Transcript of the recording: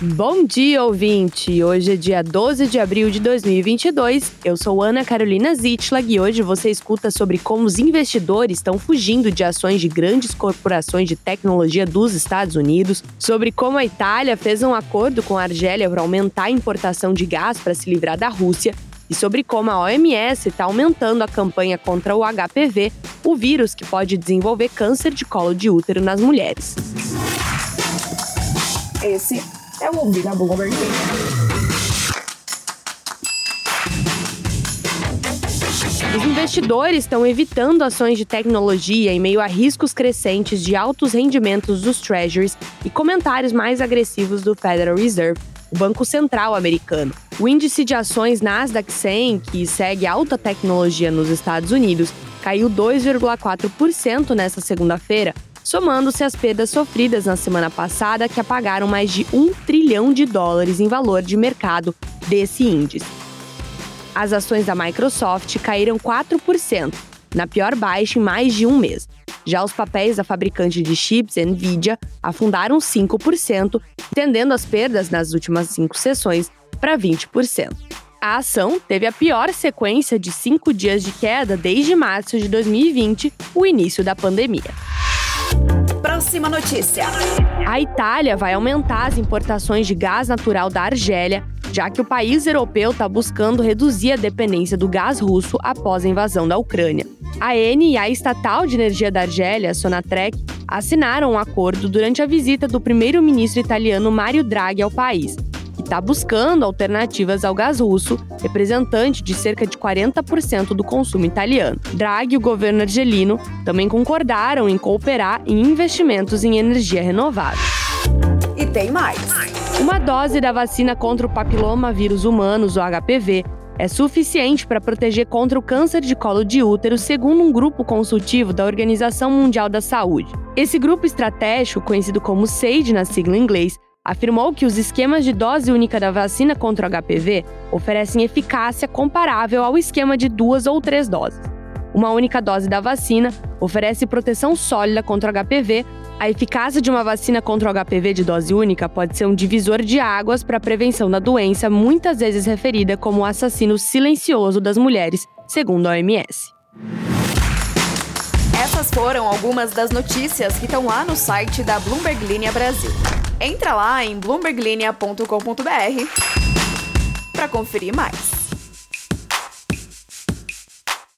Bom dia, ouvinte! Hoje é dia 12 de abril de 2022. Eu sou Ana Carolina Zitlag e hoje você escuta sobre como os investidores estão fugindo de ações de grandes corporações de tecnologia dos Estados Unidos, sobre como a Itália fez um acordo com a Argélia para aumentar a importação de gás para se livrar da Rússia e sobre como a OMS está aumentando a campanha contra o HPV, o vírus que pode desenvolver câncer de colo de útero nas mulheres. Esse na Bloomberg. Os investidores estão evitando ações de tecnologia em meio a riscos crescentes de altos rendimentos dos treasuries e comentários mais agressivos do Federal Reserve, o Banco Central americano. O índice de ações Nasdaq 100, que segue alta tecnologia nos Estados Unidos, caiu 2,4% nesta segunda-feira, somando-se às perdas sofridas na semana passada, que apagaram mais de um trilhão de dólares em valor de mercado desse índice. As ações da Microsoft caíram 4%, na pior baixa em mais de um mês. Já os papéis da fabricante de chips, Nvidia, afundaram 5%, estendendo as perdas nas últimas cinco sessões para 20%. A ação teve a pior sequência de cinco dias de queda desde março de 2020, o início da pandemia. Próxima notícia. A Itália vai aumentar as importações de gás natural da Argélia, já que o país europeu está buscando reduzir a dependência do gás russo após a invasão da Ucrânia. A Eni e a estatal de energia da Argélia, Sonatrach, assinaram um acordo durante a visita do primeiro-ministro italiano Mario Draghi ao país está buscando alternativas ao gás russo, representante de cerca de 40% do consumo italiano. Draghi e o governo argelino também concordaram em cooperar em investimentos em energia renovável. E tem mais. Uma dose da vacina contra o papiloma vírus humanos, o HPV, é suficiente para proteger contra o câncer de colo de útero, segundo um grupo consultivo da Organização Mundial da Saúde. Esse grupo estratégico, conhecido como SAGE na sigla em inglês, afirmou que os esquemas de dose única da vacina contra o HPV oferecem eficácia comparável ao esquema de duas ou três doses. Uma única dose da vacina oferece proteção sólida contra o HPV. A eficácia de uma vacina contra o HPV de dose única pode ser um divisor de águas para a prevenção da doença, muitas vezes referida como o assassino silencioso das mulheres, segundo a OMS. Essas foram algumas das notícias que estão lá no site da Bloomberg Linha Brasil. Entra lá em bloomberglinea.com.br para conferir mais.